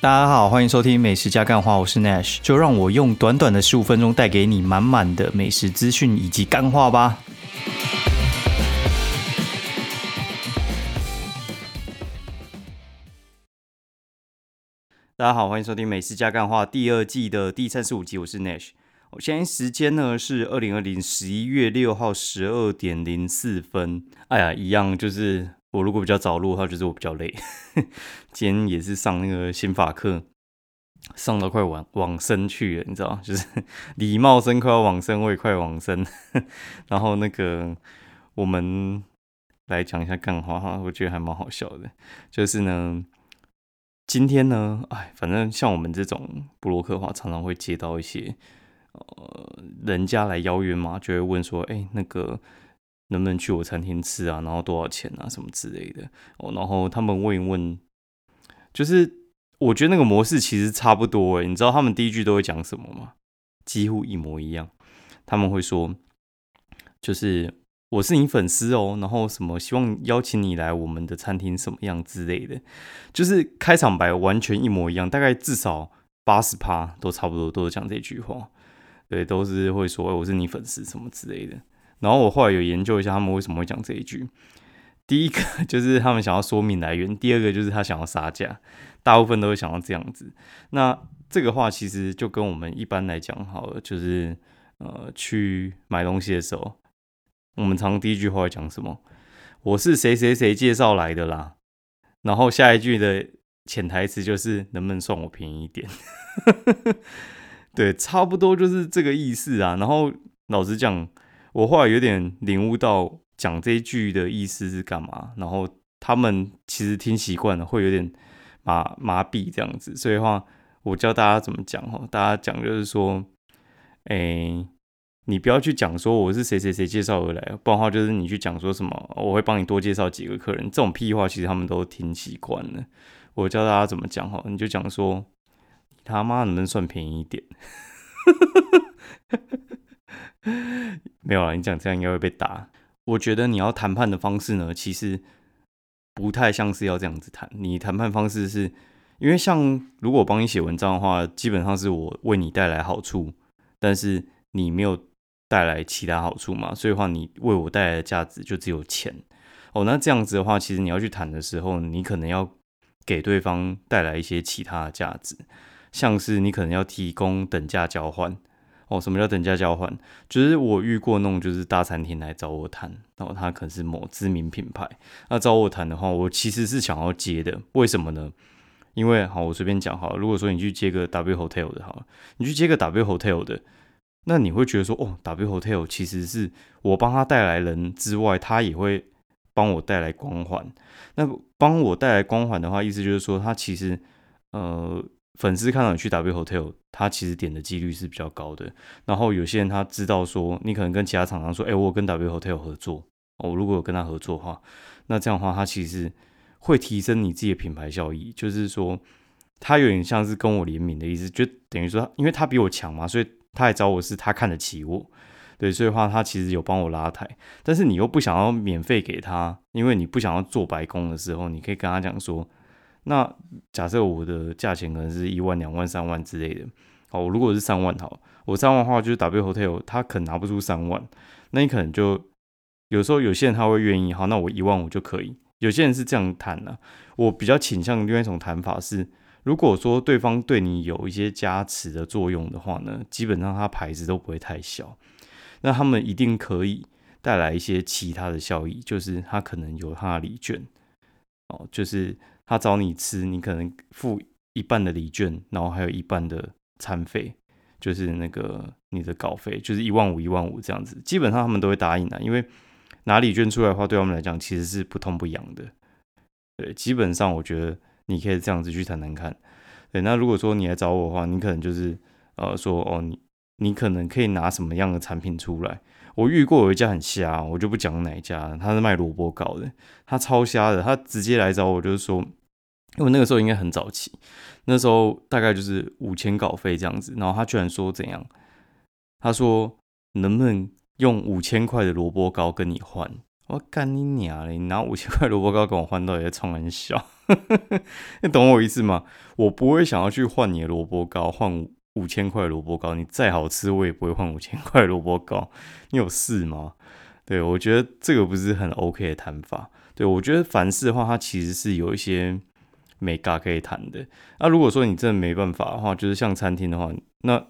大家好，欢迎收听《美食加干话》，我是 Nash，就让我用短短的十五分钟带给你满满的美食资讯以及干话吧。大家好，欢迎收听《美食加干话》第二季的第三十五集，我是 Nash。我现在时间呢是二零二零十一月六号十二点零四分。哎呀，一样就是我如果比较早录的话，就是我比较累。今天也是上那个心法课，上到快往往生去了，你知道就是 礼貌生快要往生，我也快往生。然后那个我们来讲一下干话哈，我觉得还蛮好笑的，就是呢。今天呢，哎，反正像我们这种布洛克的话，常常会接到一些呃人家来邀约嘛，就会问说，哎，那个能不能去我餐厅吃啊？然后多少钱啊？什么之类的哦。然后他们问一问，就是我觉得那个模式其实差不多哎。你知道他们第一句都会讲什么吗？几乎一模一样。他们会说，就是。我是你粉丝哦，然后什么希望邀请你来我们的餐厅什么样之类的，就是开场白完全一模一样，大概至少八十趴都差不多都是讲这句话，对，都是会说我是你粉丝什么之类的。然后我后来有研究一下他们为什么会讲这一句，第一个 就是他们想要说明来源，第二个就是他想要杀价，大部分都会想要这样子。那这个话其实就跟我们一般来讲好了，就是呃去买东西的时候。我们常第一句话会讲什么？我是谁谁谁介绍来的啦。然后下一句的潜台词就是能不能算我便宜一点？对，差不多就是这个意思啊。然后老实讲，我后来有点领悟到讲这一句的意思是干嘛。然后他们其实听习惯了，会有点麻麻痹这样子。所以话，我教大家怎么讲哈。大家讲就是说，哎。你不要去讲说我是谁谁谁介绍而来，不然的话就是你去讲说什么我会帮你多介绍几个客人，这种屁话其实他们都听习惯了。我教大家怎么讲哈，你就讲说他妈能不能算便宜一点？没有啊，你讲这样应该会被打。我觉得你要谈判的方式呢，其实不太像是要这样子谈。你谈判方式是因为像如果我帮你写文章的话，基本上是我为你带来好处，但是你没有。带来其他好处嘛？所以话，你为我带来的价值就只有钱哦。那这样子的话，其实你要去谈的时候，你可能要给对方带来一些其他的价值，像是你可能要提供等价交换哦。什么叫等价交换？就是我遇过那种就是大餐厅来找我谈，然后他可能是某知名品牌，那找我谈的话，我其实是想要接的。为什么呢？因为好，我随便讲好，如果说你去接个 W Hotel 的，好，你去接个 W Hotel 的。那你会觉得说，哦，W Hotel 其实是我帮他带来人之外，他也会帮我带来光环。那帮我带来光环的话，意思就是说，他其实呃，粉丝看到你去 W Hotel，他其实点的几率是比较高的。然后有些人他知道说，你可能跟其他厂商说，哎，我跟 W Hotel 合作，哦，如果有跟他合作的话，那这样的话，他其实会提升你自己的品牌效益。就是说，他有点像是跟我联名的意思，就等于说，因为他比我强嘛，所以。他来找我是他看得起我，对，所以话他其实有帮我拉台，但是你又不想要免费给他，因为你不想要做白工的时候，你可以跟他讲说，那假设我的价钱可能是一万、两万、三万之类的，好，如果是三万好，我三万的话就是 W Hotel，他可能拿不出三万，那你可能就有时候有些人他会愿意，好，那我一万五就可以，有些人是这样谈的，我比较倾向另外一种谈法是。如果说对方对你有一些加持的作用的话呢，基本上他牌子都不会太小，那他们一定可以带来一些其他的效益，就是他可能有他的礼券哦，就是他找你吃，你可能付一半的礼券，然后还有一半的餐费，就是那个你的稿费，就是一万五一万五这样子，基本上他们都会答应的，因为拿礼券出来的话，对他们来讲其实是不痛不痒的，对，基本上我觉得。你可以这样子去谈谈看，对。那如果说你来找我的话，你可能就是呃说哦，你你可能可以拿什么样的产品出来？我遇过有一家很瞎，我就不讲哪一家，他是卖萝卜糕的，他超瞎的，他直接来找我就是说，因为那个时候应该很早期，那时候大概就是五千稿费这样子，然后他居然说怎样？他说能不能用五千块的萝卜糕跟你换？我干你娘嘞！你拿五千块萝卜糕跟我换，到底在冲很小？你懂我意思吗？我不会想要去换你的萝卜糕，换五千块萝卜糕。你再好吃，我也不会换五千块萝卜糕。你有事吗？对我觉得这个不是很 OK 的谈法。对我觉得凡事的话，它其实是有一些美嘎可以谈的。那如果说你真的没办法的话，就是像餐厅的话，那。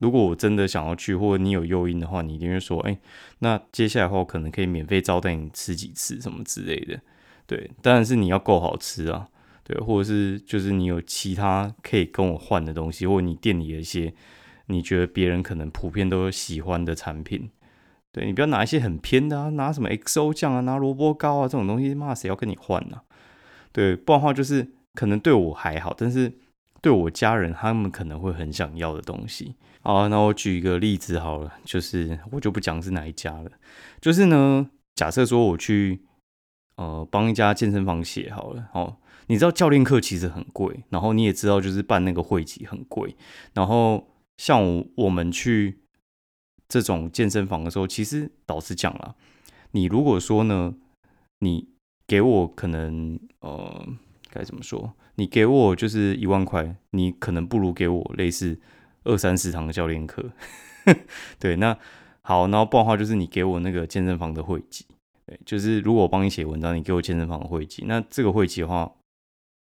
如果我真的想要去，或者你有诱因的话，你一定会说，哎，那接下来的话，我可能可以免费招待你吃几次什么之类的。对，当然是你要够好吃啊，对，或者是就是你有其他可以跟我换的东西，或者你店里的一些你觉得别人可能普遍都喜欢的产品，对你不要拿一些很偏的啊，拿什么 XO 酱啊，拿萝卜糕啊这种东西，骂谁要跟你换呢？对，不然的话就是可能对我还好，但是对我家人他们可能会很想要的东西。好，那我举一个例子好了，就是我就不讲是哪一家了。就是呢，假设说我去呃帮一家健身房写好了，哦，你知道教练课其实很贵，然后你也知道就是办那个会籍很贵，然后像我我们去这种健身房的时候，其实导师讲了，你如果说呢，你给我可能呃该怎么说，你给我就是一万块，你可能不如给我类似。二三十堂的教练课，对，那好，然后不然的话就是你给我那个健身房的会籍，对，就是如果我帮你写文章，你给我健身房的会籍，那这个会籍的话，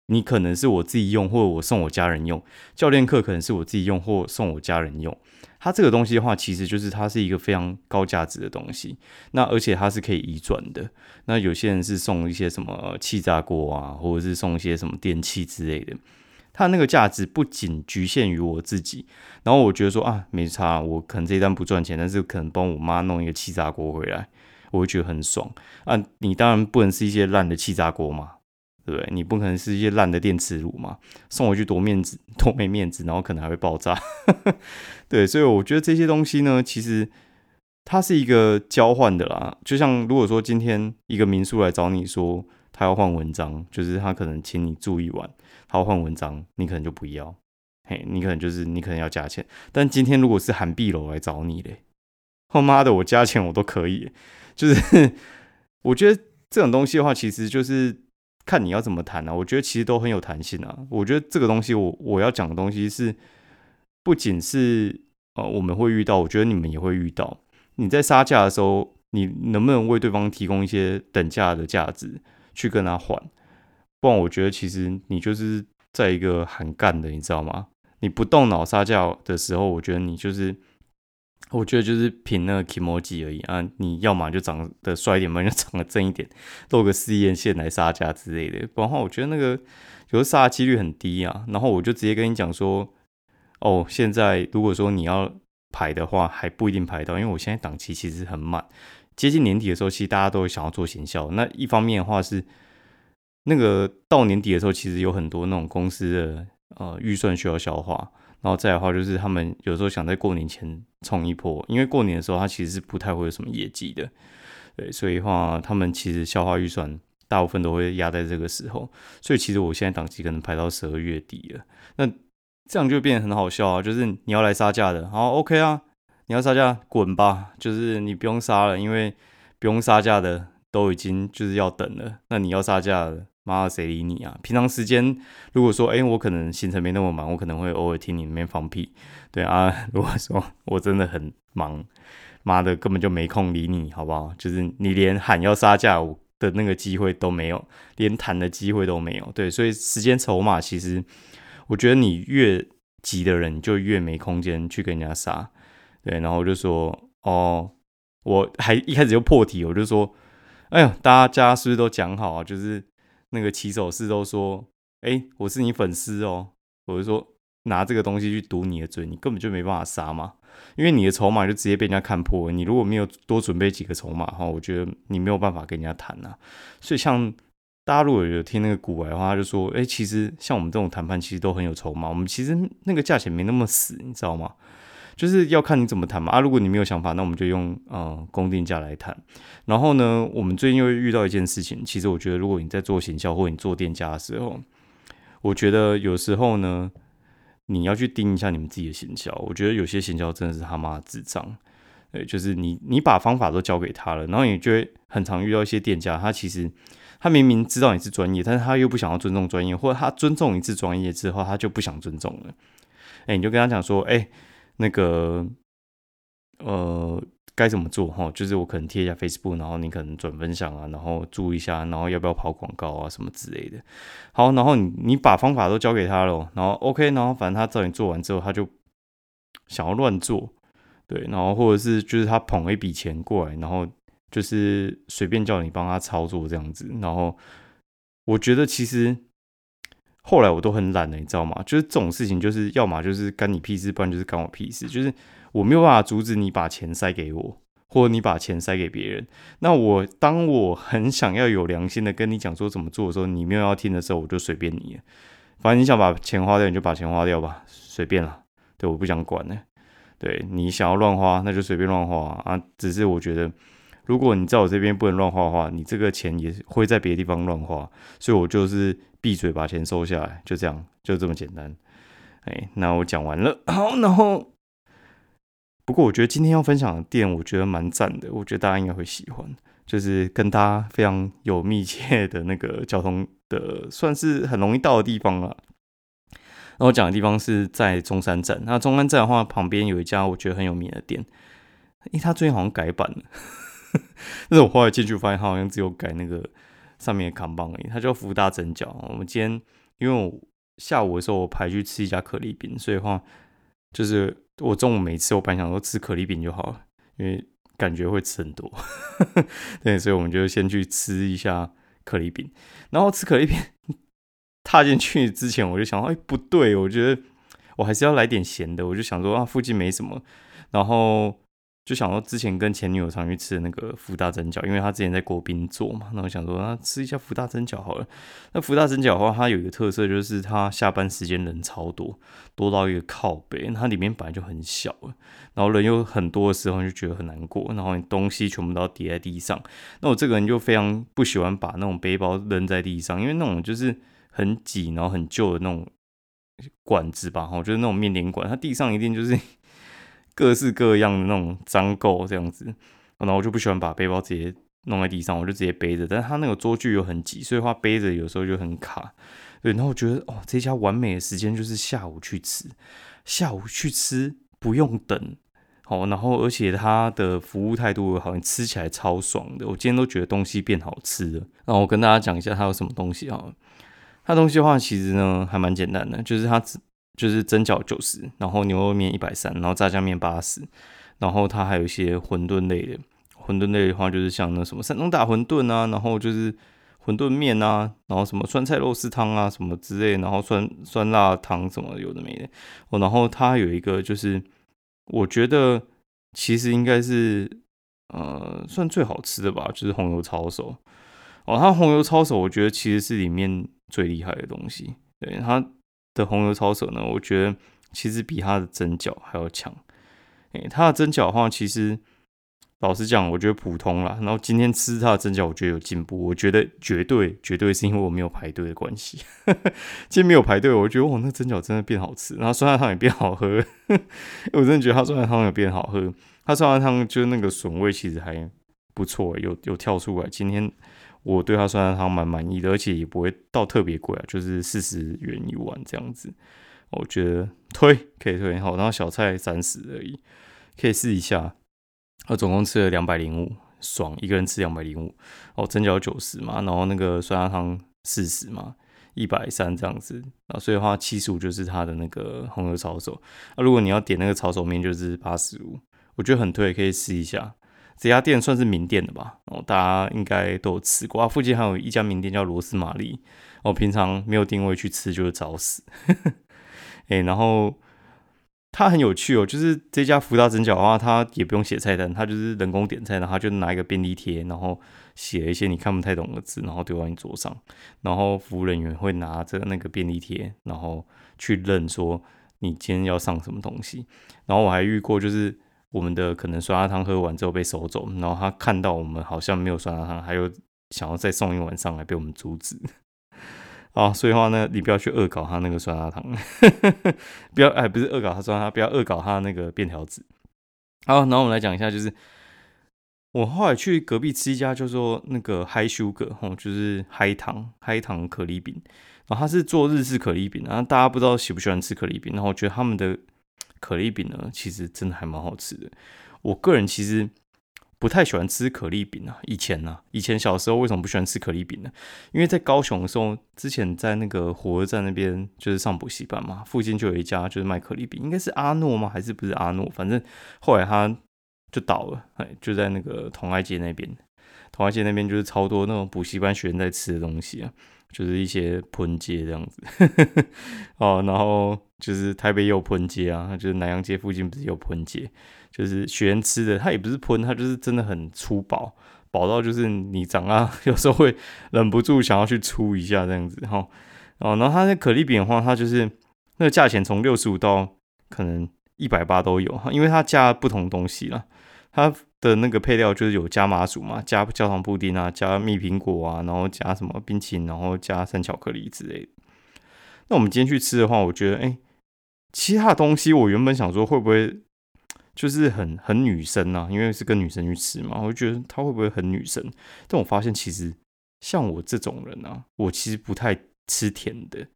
你可能是我自己用，或者我送我家人用。教练课可能是我自己用，或送我家人用。它这个东西的话，其实就是它是一个非常高价值的东西，那而且它是可以移转的。那有些人是送一些什么气炸锅啊，或者是送一些什么电器之类的。它那个价值不仅局限于我自己，然后我觉得说啊，没差，我可能这一单不赚钱，但是可能帮我妈弄一个气炸锅回来，我会觉得很爽啊。你当然不能是一些烂的气炸锅嘛，对不对？你不可能是一些烂的电磁炉嘛，送回去多面子，多没面子，然后可能还会爆炸。对，所以我觉得这些东西呢，其实它是一个交换的啦。就像如果说今天一个民宿来找你说他要换文章，就是他可能请你住一晚。他要换文章，你可能就不要，嘿，你可能就是你可能要加钱。但今天如果是韩碧楼来找你嘞，他妈的，我加钱我都可以。就是 我觉得这种东西的话，其实就是看你要怎么谈啊。我觉得其实都很有弹性啊。我觉得这个东西，我我要讲的东西是，不仅是呃我们会遇到，我觉得你们也会遇到。你在杀价的时候，你能不能为对方提供一些等价的价值去跟他换？不然我觉得其实你就是在一个很干的，你知道吗？你不动脑杀价的时候，我觉得你就是，我觉得就是凭那个 emoji 而已啊！你要么就长得帅一点，不然就长得正一点，露个事业线来杀价之类的。不然的话，我觉得那个有时杀的几率很低啊。然后我就直接跟你讲说，哦，现在如果说你要排的话，还不一定排到，因为我现在档期其实很满，接近年底的时候，其实大家都会想要做行销。那一方面的话是。那个到年底的时候，其实有很多那种公司的呃预算需要消化，然后再的话就是他们有时候想在过年前冲一波，因为过年的时候他其实是不太会有什么业绩的，对，所以话他们其实消化预算大部分都会压在这个时候，所以其实我现在档期可能排到十二月底了，那这样就变得很好笑啊，就是你要来杀价的，好 OK 啊，你要杀价滚吧，就是你不用杀了，因为不用杀价的都已经就是要等了，那你要杀价了。妈的，谁理你啊？平常时间，如果说，哎，我可能行程没那么忙，我可能会偶尔听你那边放屁，对啊。如果说我真的很忙，妈的，根本就没空理你，好不好？就是你连喊要杀价的那个机会都没有，连谈的机会都没有，对。所以时间筹码，其实我觉得你越急的人，就越没空间去跟人家杀，对。然后我就说，哦，我还一开始就破题，我就说，哎呦，大家是不是都讲好啊？就是。那个骑手式都说：“哎，我是你粉丝哦。”我就说拿这个东西去堵你的嘴，你根本就没办法杀嘛，因为你的筹码就直接被人家看破。你如果没有多准备几个筹码哈，我觉得你没有办法跟人家谈呐。所以像大家如果有听那个古玩的话，就说：“哎，其实像我们这种谈判，其实都很有筹码。我们其实那个价钱没那么死，你知道吗？”就是要看你怎么谈嘛啊！如果你没有想法，那我们就用呃公定价来谈。然后呢，我们最近又遇到一件事情，其实我觉得，如果你在做行销或者你做店家的时候，我觉得有时候呢，你要去盯一下你们自己的行销。我觉得有些行销真的是他妈智障。对，就是你你把方法都教给他了，然后你就会很常遇到一些店家，他其实他明明知道你是专业，但是他又不想要尊重专业，或者他尊重你是专业之后，他就不想尊重了。哎，你就跟他讲说，哎，那个，呃。该怎么做哈？就是我可能贴一下 Facebook，然后你可能转分享啊，然后注意一下，然后要不要跑广告啊什么之类的。好，然后你你把方法都交给他了，然后 OK，然后反正他照你做完之后，他就想要乱做，对，然后或者是就是他捧一笔钱过来，然后就是随便叫你帮他操作这样子。然后我觉得其实后来我都很懒了，你知道吗？就是这种事情，就是要么就是干你屁事，不然就是干我屁事，就是。我没有办法阻止你把钱塞给我，或者你把钱塞给别人。那我当我很想要有良心的跟你讲说怎么做的时候，你没有要听的时候，我就随便你。反正你想把钱花掉，你就把钱花掉吧，随便了。对，我不想管呢。对你想要乱花，那就随便乱花啊。只是我觉得，如果你在我这边不能乱花的话，你这个钱也会在别的地方乱花。所以我就是闭嘴把钱收下来，就这样，就这么简单。哎，那我讲完了。好，然后。不过我觉得今天要分享的店，我觉得蛮赞的，我觉得大家应该会喜欢，就是跟大家非常有密切的那个交通的，算是很容易到的地方了。那我讲的地方是在中山站，那中山站的话，旁边有一家我觉得很有名的店，因为它最近好像改版了，但是我后来进去发现，它好像只有改那个上面的扛棒而已，它叫福大整角。我们今天因为我下午的时候我排去吃一家可丽饼，所以的话就是。我中午每次我本来想说吃可丽饼就好了，因为感觉会吃很多，对，所以我们就先去吃一下可丽饼。然后吃可丽饼，踏进去之前我就想，哎，不对，我觉得我还是要来点咸的。我就想说啊，附近没什么，然后。就想到之前跟前女友常去吃的那个福大蒸饺，因为他之前在国宾做嘛，那我想说啊，吃一下福大蒸饺好了。那福大蒸饺的话，它有一个特色，就是它下班时间人超多，多到一个靠背，它里面本来就很小，然后人又很多的时候就觉得很难过，然后你东西全部都要叠在地上。那我这个人就非常不喜欢把那种背包扔在地上，因为那种就是很挤，然后很旧的那种管子吧，哈，就是那种面点管，它地上一定就是。各式各样的那种脏垢这样子，然后我就不喜欢把背包直接弄在地上，我就直接背着。但是它那个桌距又很挤，所以话背着有时候就很卡。对，然后我觉得哦，这家完美的时间就是下午去吃，下午去吃不用等，好，然后而且它的服务态度好像吃起来超爽的。我今天都觉得东西变好吃了。然后我跟大家讲一下它有什么东西啊？它东西的话其实呢还蛮简单的，就是它只。就是蒸饺九十，然后牛肉面一百三，然后炸酱面八十，然后它还有一些馄饨类的。馄饨类的话，就是像那什么山东大馄饨啊，然后就是馄饨面啊，然后什么酸菜肉丝汤啊什么之类，然后酸酸辣汤什么有的没的。哦，然后它有一个就是，我觉得其实应该是呃算最好吃的吧，就是红油抄手。哦，它红油抄手，我觉得其实是里面最厉害的东西。对它。的红油抄手呢，我觉得其实比它的蒸饺还要强。诶，它的蒸饺的话，其实老实讲，我觉得普通啦。然后今天吃它的蒸饺，我觉得有进步。我觉得绝对绝对是因为我没有排队的关系。今天没有排队，我觉得哇，那蒸饺真的变好吃，然后酸辣汤也变好喝。我真的觉得它酸辣汤有变好喝。它酸辣汤就是那个笋味其实还不错，有有跳出来。今天。我对它酸辣汤蛮满意的，而且也不会到特别贵啊，就是四十元一碗这样子。我觉得推可以推好，然后小菜三十而已，可以试一下。我总共吃了两百零五，爽，一个人吃两百零五。哦，蒸饺九十嘛，然后那个酸辣汤四十嘛，一百三这样子。啊，所以的话七十五就是它的那个红油抄手。那如果你要点那个抄手面，就是八十五。我觉得很推，可以试一下。这家店算是名店的吧，哦，大家应该都有吃过啊。附近还有一家名店叫罗斯玛丽，我平常没有定位去吃，就是找死。哎，然后它很有趣哦，就是这家福大蒸饺的话，它也不用写菜单，它就是人工点菜，然后就拿一个便利贴，然后写一些你看不太懂的字，然后丢到你桌上，然后服务人员会拿着那个便利贴，然后去认说你今天要上什么东西。然后我还遇过就是。我们的可能酸辣汤喝完之后被收走，然后他看到我们好像没有酸辣汤，还有想要再送一碗上来，被我们阻止。啊，所以话呢，你不要去恶搞他那个酸辣汤，不要哎，不是恶搞他酸辣，不要恶搞他那个便条纸。好，然后我们来讲一下，就是我后来去隔壁吃一家，叫做那个 High Sugar，吼，就是嗨糖嗨糖可丽饼。然后他是做日式可丽饼，然后大家不知道喜不喜欢吃可丽饼，然后我觉得他们的可丽饼呢，其实真的还蛮好吃的。我个人其实不太喜欢吃可丽饼啊，以前呢，以前小时候为什么不喜欢吃可丽饼呢？因为在高雄的时候，之前在那个火车站那边就是上补习班嘛，附近就有一家就是卖可丽饼，应该是阿诺吗？还是不是阿诺？反正后来他就倒了，哎，就在那个同爱街那边，同爱街那边就是超多那种补习班学生在吃的东西啊。就是一些喷街这样子，哦，然后就是台北也有喷街啊，就是南洋街附近不是有喷街，就是学员吃的，它也不是喷，它就是真的很粗饱，饱到就是你长啊，有时候会忍不住想要去粗一下这样子，哈，哦，然后它那可丽饼的话，它就是那个价钱从六十五到可能一百八都有，因为它加不同东西了，它。的那个配料就是有加麻薯嘛，加焦糖布丁啊，加蜜苹果啊，然后加什么冰淇淋，然后加生巧克力之类的。那我们今天去吃的话，我觉得哎，其他的东西我原本想说会不会就是很很女生啊，因为是跟女生去吃嘛，我就觉得它会不会很女生？但我发现其实像我这种人啊，我其实不太吃甜的。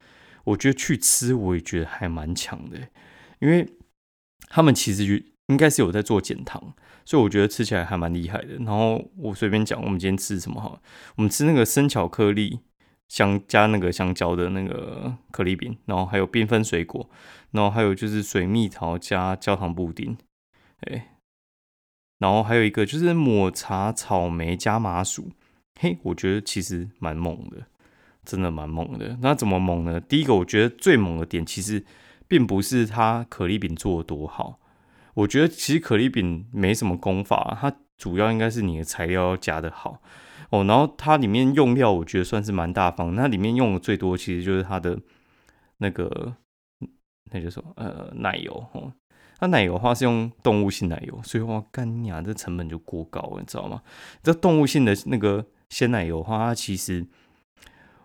我觉得去吃我也觉得还蛮强的，因为他们其实就应该是有在做减糖。所以我觉得吃起来还蛮厉害的。然后我随便讲，我们今天吃什么哈？我们吃那个生巧克力香加那个香蕉的那个可丽饼，然后还有缤纷水果，然后还有就是水蜜桃加焦糖布丁，哎，然后还有一个就是抹茶草莓加麻薯。嘿，我觉得其实蛮猛的，真的蛮猛的。那怎么猛呢？第一个，我觉得最猛的点其实并不是它可丽饼做的多好。我觉得其实可丽饼没什么功法，它主要应该是你的材料要加的好哦。然后它里面用料，我觉得算是蛮大方。那里面用的最多，其实就是它的那个，那叫什么？呃，奶油哦。它奶油的话是用动物性奶油，所以话干呀，这成本就过高了，你知道吗？这动物性的那个鲜奶油的话，它其实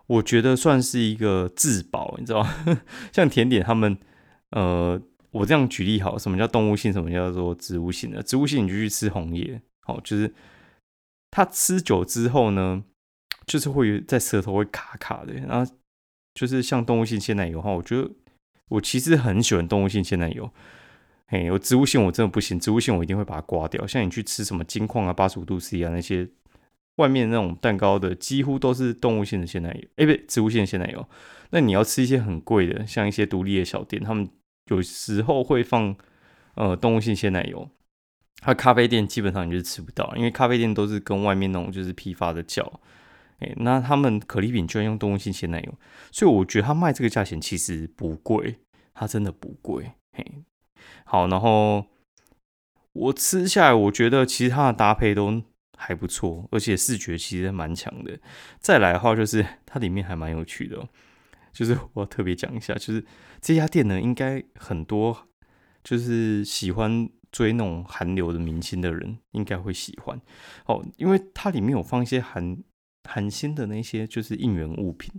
我觉得算是一个自保，你知道吗？像甜点他们，呃。我这样举例好，什么叫动物性？什么叫做植物性的？植物性你就去吃红叶，好，就是它吃久之后呢，就是会在舌头会卡卡的。然后就是像动物性鲜奶油的话，我觉得我其实很喜欢动物性鲜奶油。嘿，有植物性我真的不行，植物性我一定会把它刮掉。像你去吃什么金矿啊、八十五度 C 啊那些外面那种蛋糕的，几乎都是动物性的鲜奶油，哎，不，植物性的鲜奶油。那你要吃一些很贵的，像一些独立的小店，他们。有时候会放呃动物性鲜奶油，它咖啡店基本上你就是吃不到，因为咖啡店都是跟外面那种就是批发的叫，哎，那他们可丽饼居然用动物性鲜奶油，所以我觉得他卖这个价钱其实不贵，它真的不贵，嘿，好，然后我吃下来，我觉得其实它的搭配都还不错，而且视觉其实蛮强的。再来的话就是它里面还蛮有趣的。就是我要特别讲一下，就是这家店呢，应该很多就是喜欢追那种韩流的明星的人应该会喜欢哦，因为它里面有放一些韩韩星的那些就是应援物品，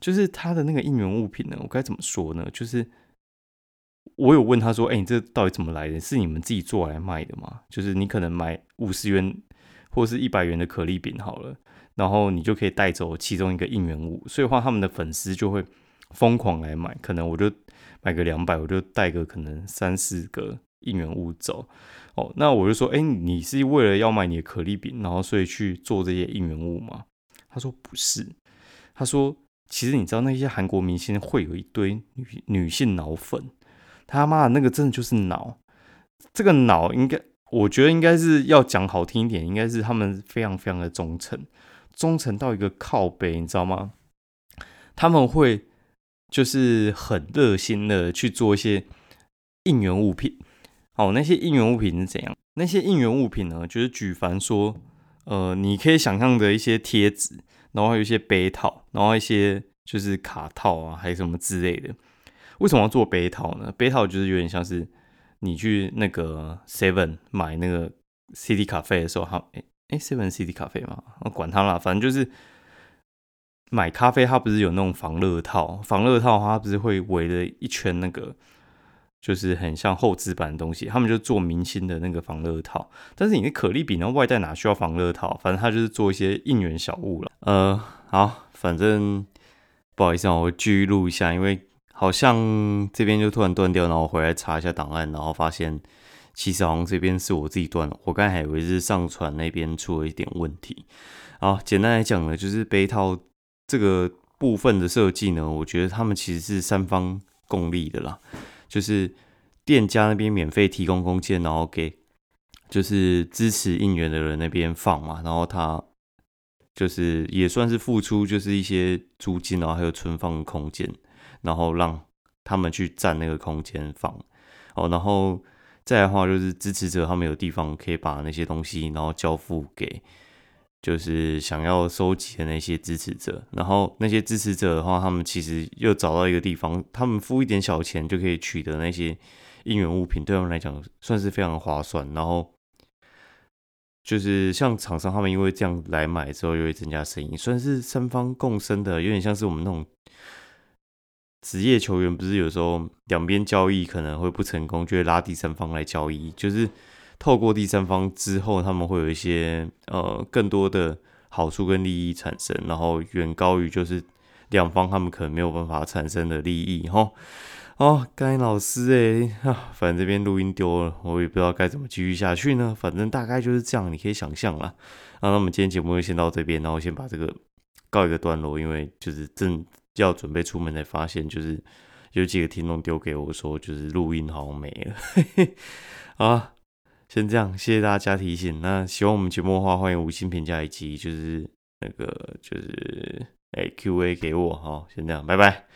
就是它的那个应援物品呢，我该怎么说呢？就是我有问他说，哎，你这到底怎么来的？是你们自己做来卖的吗？就是你可能买五十元或是一百元的可丽饼好了。然后你就可以带走其中一个应援物，所以话他们的粉丝就会疯狂来买。可能我就买个两百，我就带个可能三四个应援物走。哦，那我就说，哎，你是为了要买你的可丽饼，然后所以去做这些应援物吗？他说不是，他说其实你知道那些韩国明星会有一堆女女性脑粉，他妈的那个真的就是脑，这个脑应该我觉得应该是要讲好听一点，应该是他们非常非常的忠诚。忠诚到一个靠背，你知道吗？他们会就是很热心的去做一些应援物品。哦，那些应援物品是怎样？那些应援物品呢？就是举凡说，呃，你可以想象的一些贴纸，然后还有一些杯套，然后一些就是卡套啊，还有什么之类的。为什么要做杯套呢？杯套就是有点像是你去那个 Seven 买那个 CD 卡费的时候，哈，哎。哎，Seven City 咖啡嘛，我管它啦，反正就是买咖啡，它不是有那种防热套？防热套它不是会围着一圈那个，就是很像厚纸板的东西，他们就做明星的那个防热套。但是你的可丽饼，那外带哪需要防热套？反正他就是做一些应援小物了。呃，好，反正不好意思啊，我继续录一下，因为好像这边就突然断掉，然后我回来查一下档案，然后发现其实好像这边是我自己断了。我刚才还以为是上传那边出了一点问题。好，简单来讲呢，就是杯套这个部分的设计呢，我觉得他们其实是三方共利的啦。就是店家那边免费提供空间，然后给就是支持应援的人那边放嘛，然后他就是也算是付出，就是一些租金，然后还有存放空间，然后让他们去占那个空间放哦，然后再的话就是支持者他们有地方可以把那些东西，然后交付给。就是想要收集的那些支持者，然后那些支持者的话，他们其实又找到一个地方，他们付一点小钱就可以取得那些应援物品，对他们来讲算是非常划算。然后就是像厂商他们因为这样来买之后，又会增加生意，算是三方共生的，有点像是我们那种职业球员，不是有时候两边交易可能会不成功，就会拉第三方来交易，就是。透过第三方之后，他们会有一些呃更多的好处跟利益产生，然后远高于就是两方他们可能没有办法产生的利益哈。哦，该老师哎啊，反正这边录音丢了，我也不知道该怎么继续下去呢。反正大概就是这样，你可以想象啦。那那我们今天节目就先到这边，然后先把这个告一个段落，因为就是正要准备出门才发现，就是有几个听众丢给我说，就是录音好像没了 啊。先这样，谢谢大家提醒。那希望我们节目的话，欢迎五星评价以及就是那个就是哎 Q A 给我哈。先这样，拜拜。